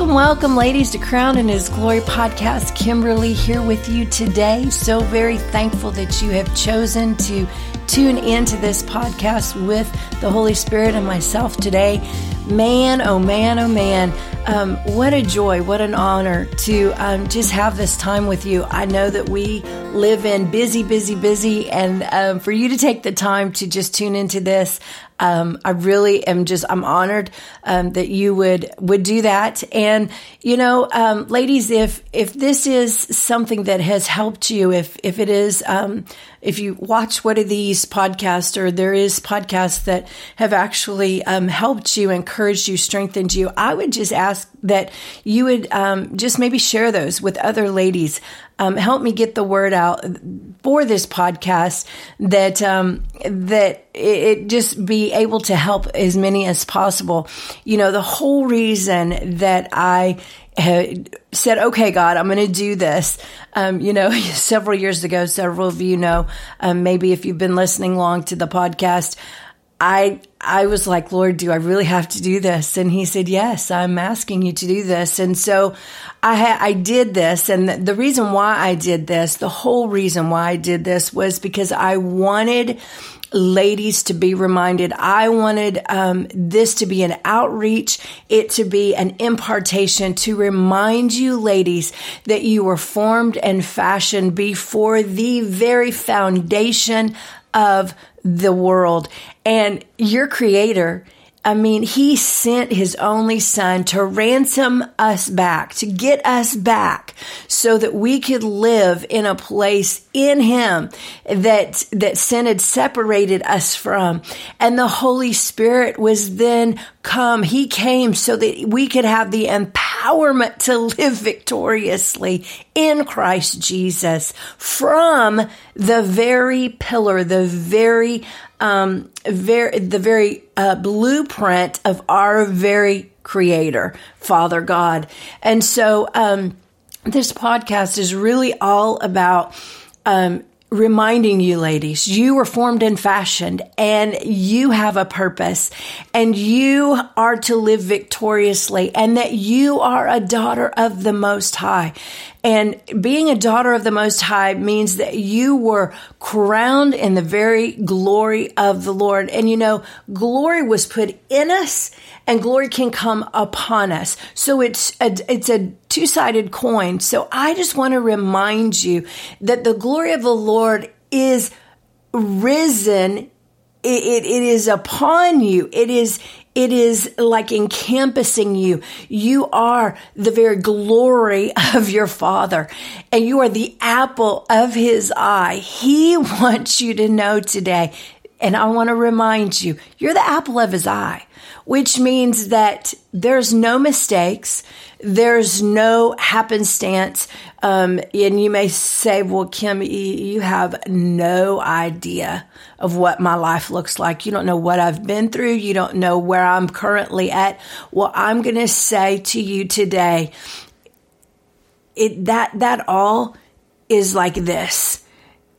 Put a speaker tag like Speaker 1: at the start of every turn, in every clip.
Speaker 1: Welcome, welcome, ladies, to Crowned In His Glory podcast. Kimberly here with you today. So very thankful that you have chosen to tune into this podcast with the Holy Spirit and myself today. Man, oh man, oh man, um, what a joy, what an honor to um, just have this time with you. I know that we live in busy, busy, busy, and um, for you to take the time to just tune into this, um, I really am just I'm honored um, that you would would do that. And you know, um, ladies, if if this is something that has helped you, if if it is, um, if you watch one of these podcasts or there is podcasts that have actually um, helped you, encouraged you, strengthened you, I would just ask that you would um, just maybe share those with other ladies um, help me get the word out for this podcast that um, that it just be able to help as many as possible. You know, the whole reason that I said, okay, God, I'm going to do this. Um, you know, several years ago, several of you know, um, maybe if you've been listening long to the podcast, I I was like, Lord, do I really have to do this? And He said, Yes, I'm asking you to do this. And so I ha- I did this, and the, the reason why I did this, the whole reason why I did this, was because I wanted ladies to be reminded. I wanted um, this to be an outreach, it to be an impartation to remind you, ladies, that you were formed and fashioned before the very foundation of the world. And your creator I mean, he sent his only son to ransom us back, to get us back so that we could live in a place in him that, that sin had separated us from. And the Holy Spirit was then come. He came so that we could have the empowerment to live victoriously in Christ Jesus from the very pillar, the very um, very the very uh, blueprint of our very creator, Father God. And so um, this podcast is really all about um, reminding you, ladies, you were formed and fashioned and you have a purpose and you are to live victoriously and that you are a daughter of the Most High. And being a daughter of the Most High means that you were crowned in the very glory of the Lord. And you know, glory was put in us and glory can come upon us. So it's a, it's a two sided coin. So I just want to remind you that the glory of the Lord is risen. It, it, it is upon you. It is, it is like encompassing you. You are the very glory of your father and you are the apple of his eye. He wants you to know today. And I want to remind you, you're the apple of his eye which means that there's no mistakes, there's no happenstance. Um, and you may say, well, Kim, you have no idea of what my life looks like. You don't know what I've been through. You don't know where I'm currently at. Well, I'm going to say to you today, it, that, that all is like this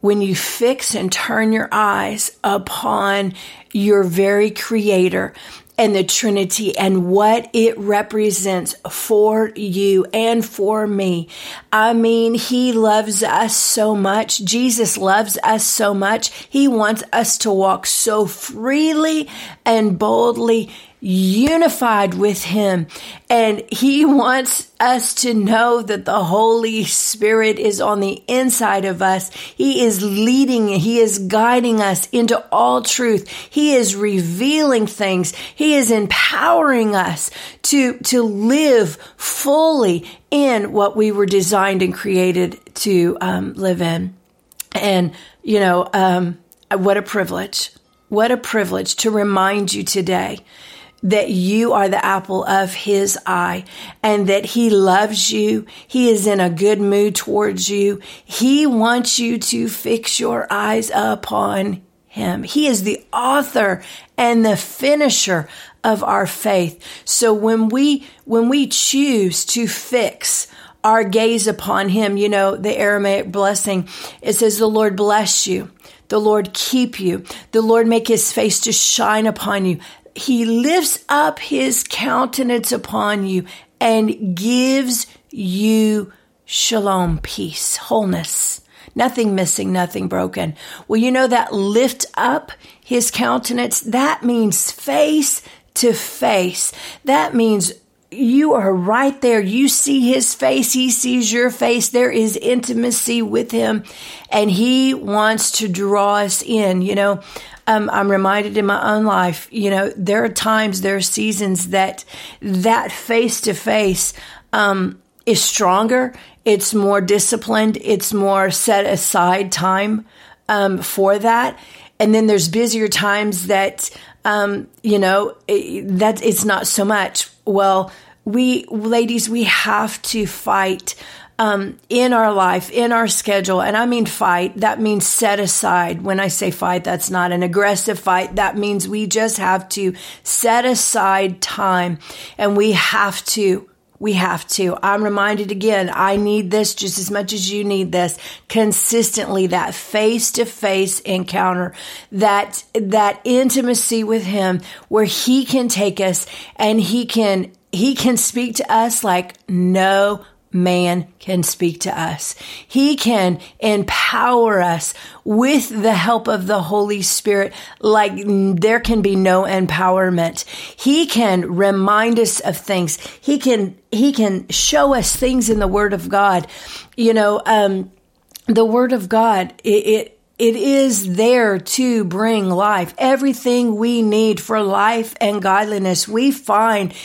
Speaker 1: when you fix and turn your eyes upon your very creator and the Trinity and what it represents for you and for me. I mean, He loves us so much. Jesus loves us so much. He wants us to walk so freely and boldly unified with Him. And He wants us to know that the Holy Spirit is on the inside of us. He is leading, He is guiding us into all truth. He is revealing things. He is empowering us to, to live fully in what we were designed and created to um, live in. And, you know, um, what a privilege. What a privilege to remind you today that you are the apple of his eye and that he loves you. He is in a good mood towards you. He wants you to fix your eyes upon him. He is the author and the finisher of our faith. So when we, when we choose to fix our gaze upon him, you know, the Aaronic blessing, it says, the Lord bless you. The Lord keep you. The Lord make his face to shine upon you he lifts up his countenance upon you and gives you shalom, peace, wholeness, nothing missing, nothing broken. Well, you know that lift up his countenance, that means face to face. That means you are right there. You see his face. He sees your face. There is intimacy with him and he wants to draw us in. You know, um, I'm reminded in my own life, you know, there are times, there are seasons that that face to face, um, is stronger. It's more disciplined. It's more set aside time, um, for that. And then there's busier times that, um, you know, it, that it's not so much. Well, we ladies, we have to fight um, in our life, in our schedule. And I mean fight, that means set aside. When I say fight, that's not an aggressive fight. That means we just have to set aside time and we have to we have to. I'm reminded again, I need this just as much as you need this consistently, that face to face encounter, that, that intimacy with him where he can take us and he can, he can speak to us like no man can speak to us. He can empower us with the help of the Holy Spirit like there can be no empowerment. He can remind us of things. He can, he can show us things in the Word of God. You know, um, the Word of God, it, it it is there to bring life. Everything we need for life and godliness, we find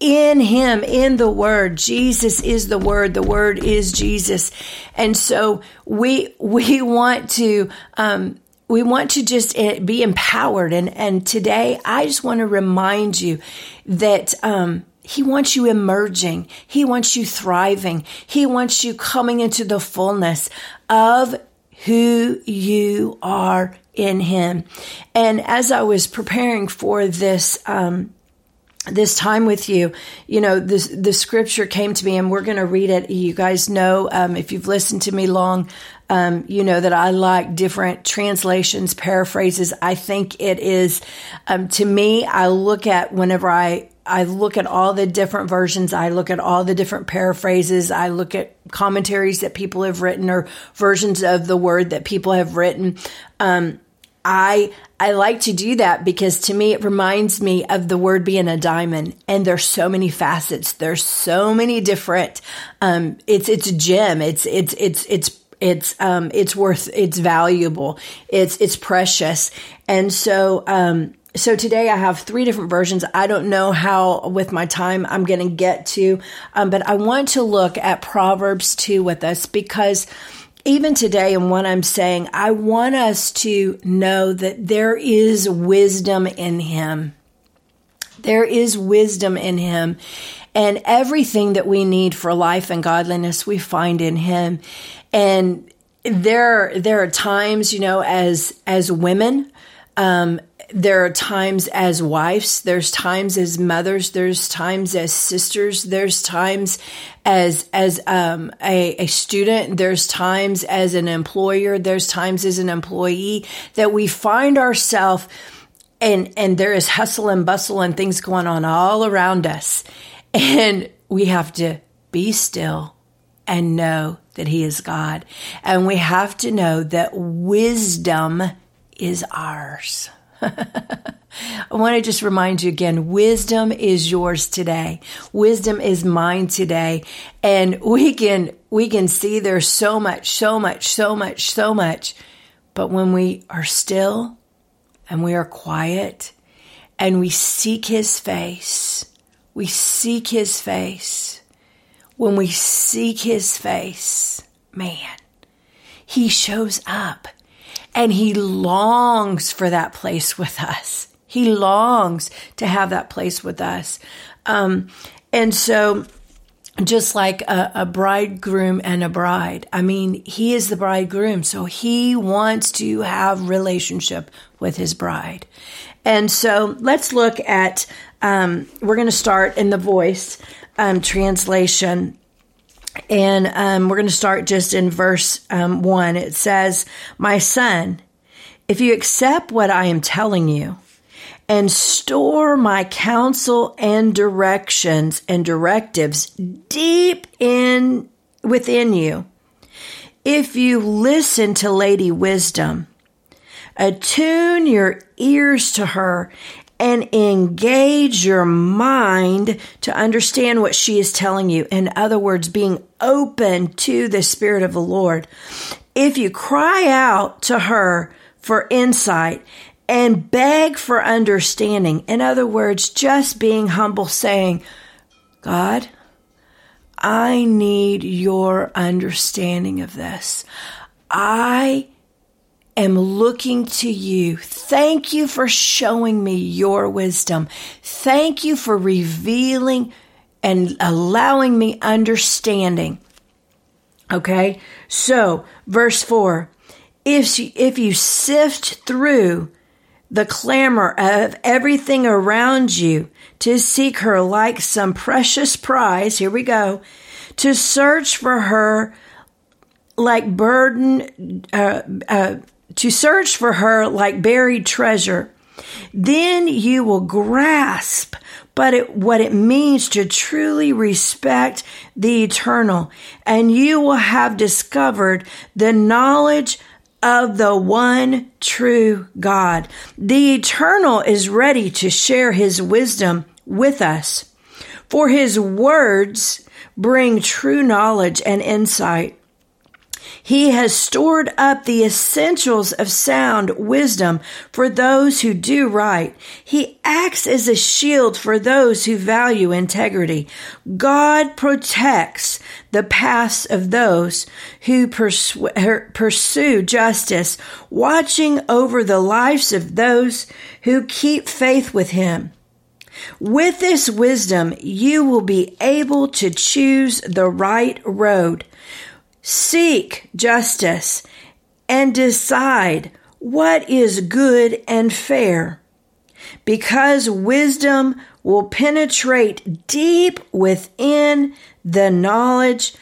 Speaker 1: in him, in the word. Jesus is the word. The word is Jesus. And so we, we want to, um, we want to just eh, be empowered. And, and today I just want to remind you that, um, he wants you emerging. He wants you thriving. He wants you coming into the fullness of who you are in him. And as I was preparing for this, um, this time with you, you know, this, the scripture came to me and we're going to read it. You guys know, um, if you've listened to me long, um, you know that I like different translations, paraphrases. I think it is, um, to me, I look at whenever I, I look at all the different versions. I look at all the different paraphrases. I look at commentaries that people have written or versions of the word that people have written. Um, I I like to do that because to me it reminds me of the word being a diamond and there's so many facets. There's so many different um it's it's a gem. It's it's it's it's it's um it's worth it's valuable. It's it's precious. And so um so today I have three different versions. I don't know how with my time I'm going to get to, um, but I want to look at Proverbs 2 with us because even today and what I'm saying, I want us to know that there is wisdom in him. There is wisdom in him. And everything that we need for life and godliness, we find in him. And there, there are times, you know, as, as women, um, there are times as wives, there's times as mothers, there's times as sisters, there's times as as um, a, a student, there's times as an employer, there's times as an employee that we find ourselves and and there is hustle and bustle and things going on all around us. And we have to be still and know that he is God. And we have to know that wisdom is ours. I want to just remind you again wisdom is yours today. Wisdom is mine today. And we can, we can see there's so much, so much, so much, so much. But when we are still and we are quiet and we seek his face, we seek his face. When we seek his face, man, he shows up and he longs for that place with us. He longs to have that place with us. Um, and so, just like a, a, bridegroom and a bride, I mean, he is the bridegroom, so he wants to have relationship with his bride. And so, let's look at. Um, we're going to start in the voice um, translation and um, we're going to start just in verse um, 1. It says, My son, if you accept what I am telling you and store my counsel and directions and directives deep in within you. If you listen to Lady Wisdom, attune your ears to her and engage your mind to understand what she is telling you. In other words, being open to the Spirit of the Lord. If you cry out to her for insight and beg for understanding, in other words, just being humble, saying, God, I need your understanding of this. I am looking to you. Thank you for showing me your wisdom. Thank you for revealing and allowing me understanding. Okay. So verse four, if you, if you sift through the clamor of everything around you to seek her like some precious prize, here we go, to search for her like burden, uh, uh, to search for her like buried treasure, then you will grasp but it, what it means to truly respect the eternal, and you will have discovered the knowledge of the one true God. The eternal is ready to share his wisdom with us, for his words bring true knowledge and insight. He has stored up the essentials of sound wisdom for those who do right. He acts as a shield for those who value integrity. God protects the paths of those who pursue justice, watching over the lives of those who keep faith with Him. With this wisdom, you will be able to choose the right road Seek justice and decide what is good and fair. Because wisdom will penetrate deep within the knowledge,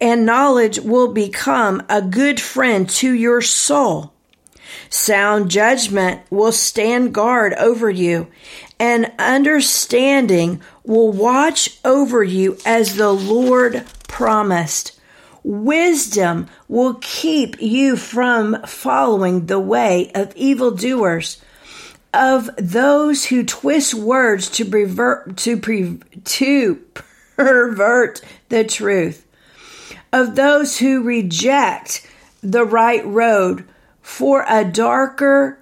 Speaker 1: and knowledge will become a good friend to your soul. Sound judgment will stand guard over you, and understanding will watch over you as the Lord promised. Wisdom will keep you from following the way of evildoers, of those who twist words to pervert, to, pre, to pervert the truth, of those who reject the right road for a darker,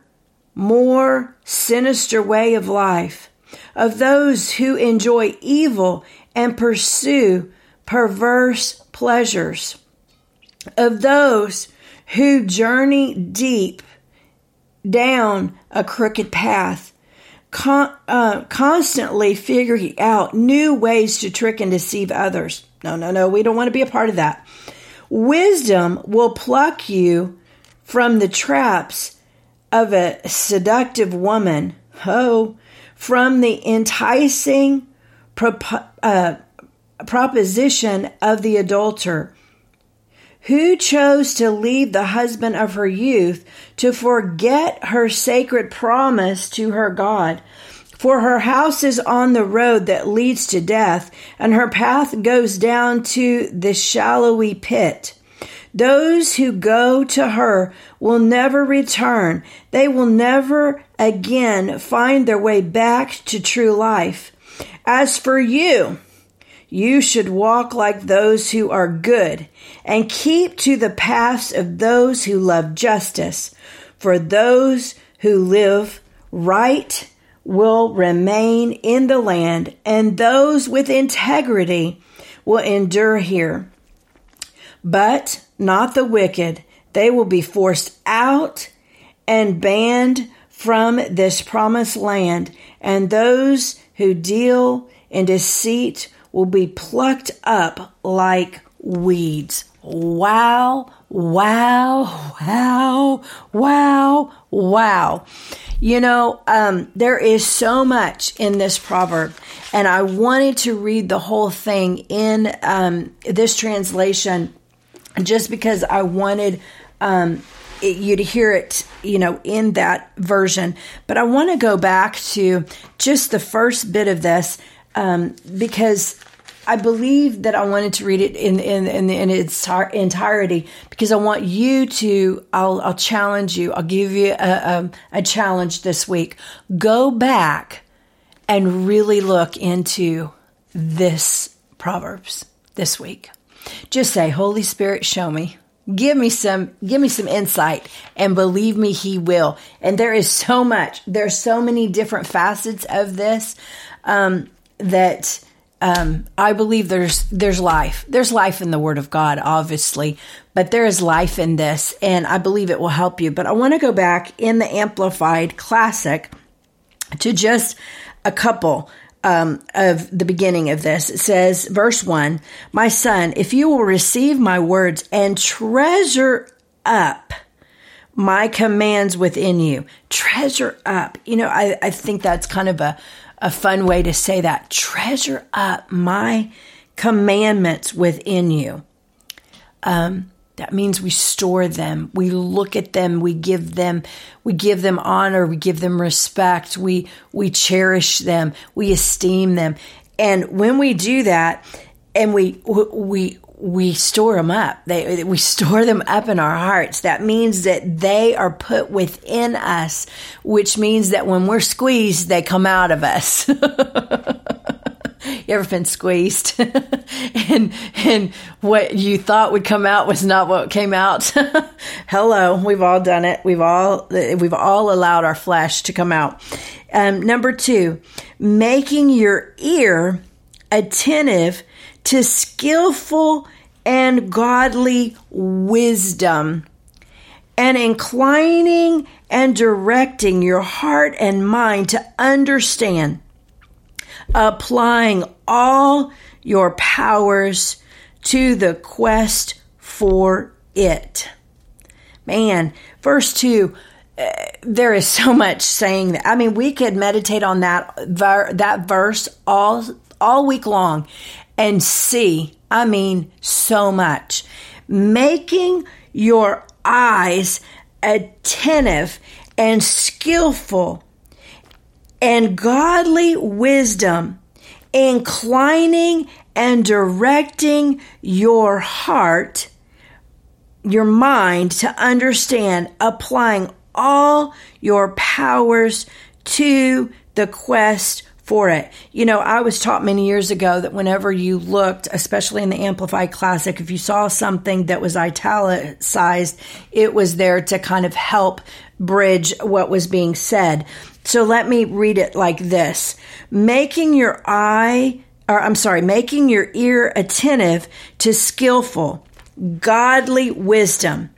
Speaker 1: more sinister way of life, of those who enjoy evil and pursue perverse pleasures, of those who journey deep down a crooked path, con- uh, constantly figuring out new ways to trick and deceive others. No, no, no, we don't want to be a part of that. Wisdom will pluck you from the traps of a seductive woman. Oh, from the enticing, uh, proposition of the adulterer, who chose to leave the husband of her youth to forget her sacred promise to her God. For her house is on the road that leads to death, and her path goes down to the shallowy pit. Those who go to her will never return. They will never again find their way back to true life. As for you, you should walk like those who are good and keep to the paths of those who love justice. For those who live right will remain in the land, and those with integrity will endure here. But not the wicked. They will be forced out and banned from this promised land, and those who deal in deceit will be plucked up like weeds. Wow, wow, wow, wow, wow. You know, um, there is so much in this proverb, and I wanted to read the whole thing in um, this translation just because I wanted um, it, you to hear it, you know, in that version. But I want to go back to just the first bit of this um, because I believe that I wanted to read it in in in, in its entirety because I want you to. I'll I'll challenge you. I'll give you a, a, a challenge this week. Go back and really look into this proverbs this week. Just say, Holy Spirit, show me. Give me some, give me some insight and believe me, he will. And there is so much, there's so many different facets of this, um, that, um, I believe there's, there's life. There's life in the word of God, obviously, but there is life in this and I believe it will help you. But I want to go back in the amplified classic to just a couple um, of the beginning of this. It says, verse one, my son, if you will receive my words and treasure up my commands within you, treasure up. You know, I, I think that's kind of a, a fun way to say that. Treasure up my commandments within you. Um, that means we store them. We look at them. We give them, we give them honor. We give them respect. We, we cherish them. We esteem them. And when we do that and we, we, we store them up. They, we store them up in our hearts. That means that they are put within us, which means that when we're squeezed, they come out of us. you ever been squeezed and and what you thought would come out was not what came out hello we've all done it we've all we've all allowed our flesh to come out um, number two making your ear attentive to skillful and godly wisdom and inclining and directing your heart and mind to understand applying all your powers to the quest for it. Man, verse 2 uh, there is so much saying that. I mean, we could meditate on that ver- that verse all all week long and see, I mean, so much. Making your eyes attentive and skillful and godly wisdom, inclining and directing your heart, your mind to understand, applying all your powers to the quest for it. You know, I was taught many years ago that whenever you looked, especially in the Amplified Classic, if you saw something that was italicized, it was there to kind of help bridge what was being said. So let me read it like this making your eye, or I'm sorry, making your ear attentive to skillful, godly wisdom,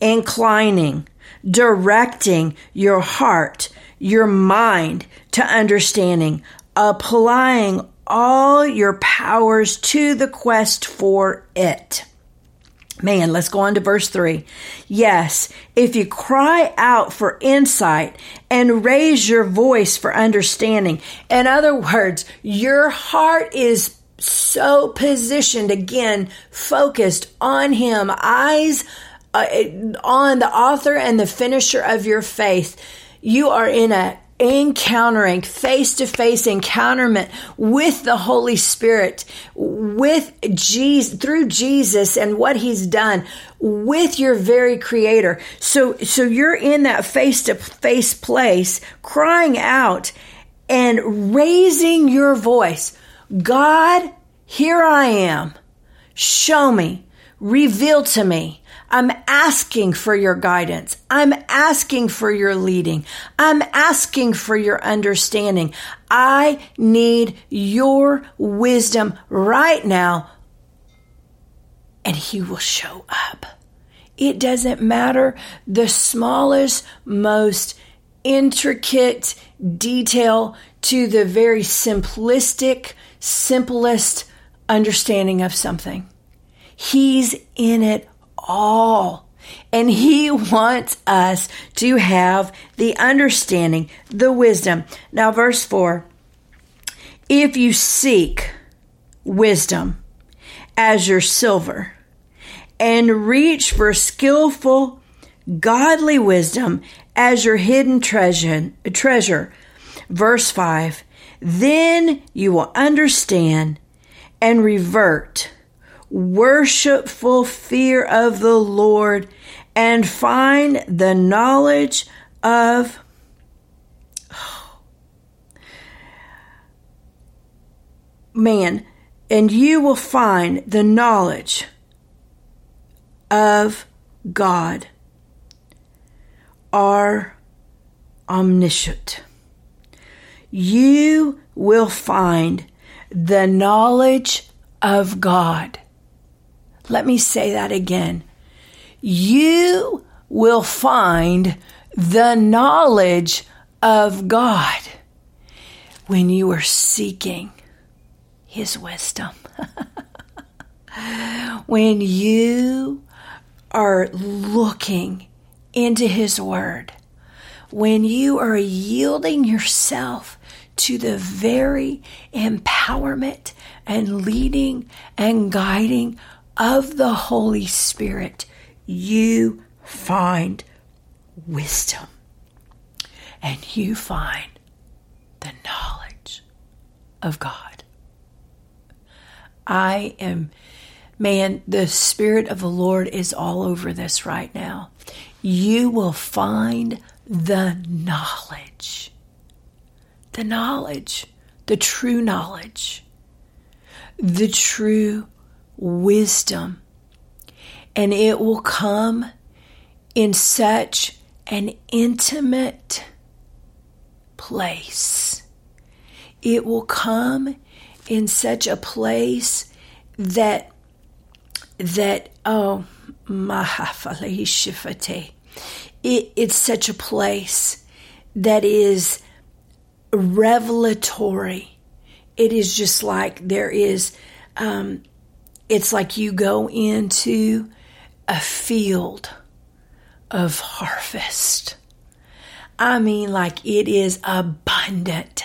Speaker 1: inclining, directing your heart, your mind to understanding, applying all your powers to the quest for it. Man, let's go on to verse 3. Yes, if you cry out for insight and raise your voice for understanding. In other words, your heart is so positioned, again, focused on Him, eyes uh, on the author and the finisher of your faith. You are in a encountering face to face encounterment with the Holy Spirit, with Jesus, through Jesus and what he's done with your very creator. So, so you're in that face to face place crying out and raising your voice. God, here I am. Show me, reveal to me I'm asking for your guidance. I'm asking for your leading. I'm asking for your understanding. I need your wisdom right now, and He will show up. It doesn't matter the smallest, most intricate detail to the very simplistic, simplest understanding of something. He's in it all. And he wants us to have the understanding, the wisdom. Now, verse 4 if you seek wisdom as your silver and reach for skillful godly wisdom as your hidden treasure. treasure. Verse 5 Then you will understand and revert worshipful fear of the Lord and find the knowledge of man, and you will find the knowledge of God, are omniscient. You will find the knowledge of God. Let me say that again. You will find the knowledge of God when you are seeking His wisdom. when you are looking into His Word, when you are yielding yourself to the very empowerment and leading and guiding of the Holy Spirit, you find wisdom and you find the knowledge of God. I am, man, the Spirit of the Lord is all over this right now. You will find the knowledge, the knowledge, the true knowledge, the true wisdom. And it will come in such an intimate place. It will come in such a place that that oh mahafalishifate. It, it's such a place that is revelatory. It is just like there is um, it's like you go into a field of harvest. I mean, like it is abundant.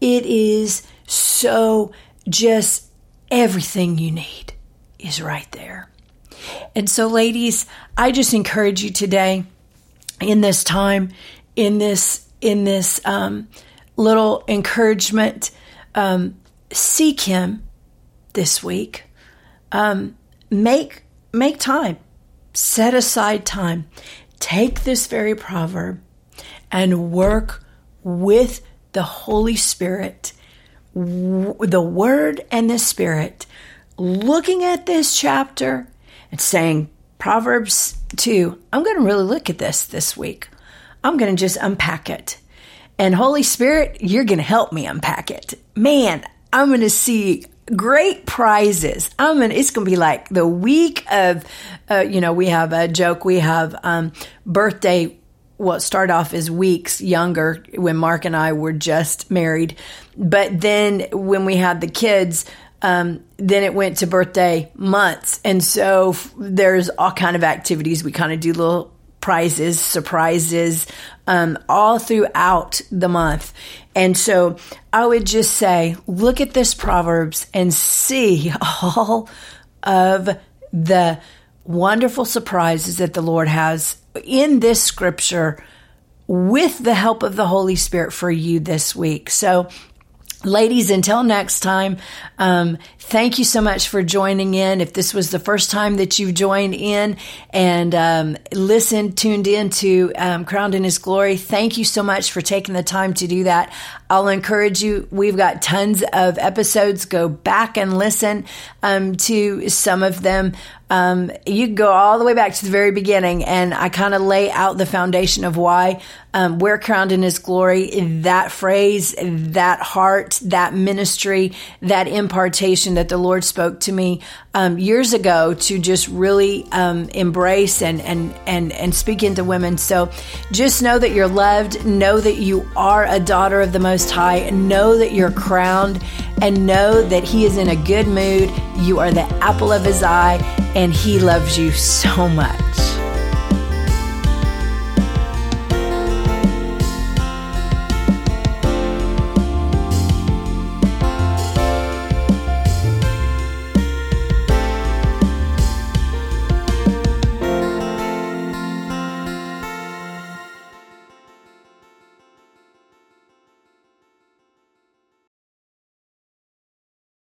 Speaker 1: It is so just everything you need is right there. And so, ladies, I just encourage you today in this time, in this, in this um, little encouragement, um, seek Him this week. Um, make make time, set aside time, take this very proverb and work with the Holy Spirit, w- the Word and the Spirit, looking at this chapter and saying, Proverbs 2, I'm going to really look at this this week. I'm going to just unpack it. And Holy Spirit, you're going to help me unpack it. Man, I'm going to see great prizes. I'm gonna, it's going to be like the week of, uh, you know, we have a joke. We have um, birthday. Well, start off as weeks younger when Mark and I were just married, but then when we had the kids, um, then it went to birthday months, and so f- there's all kind of activities. We kind of do little prizes, surprises, um, all throughout the month. And so I would just say, look at this Proverbs and see all of the wonderful surprises that the Lord has in this scripture with the help of the Holy Spirit for you this week. So Ladies, until next time, um, thank you so much for joining in. If this was the first time that you've joined in and um, listened, tuned in to um, Crowned in His Glory, thank you so much for taking the time to do that. I'll encourage you. We've got tons of episodes. Go back and listen um, to some of them. Um, you go all the way back to the very beginning, and I kind of lay out the foundation of why um, we're crowned in His glory. That phrase, that heart, that ministry, that impartation that the Lord spoke to me um, years ago to just really um, embrace and and and and speak into women. So, just know that you're loved. Know that you are a daughter of the Most High. Know that you're crowned, and know that He is in a good mood. You are the apple of His eye and He loves you so much.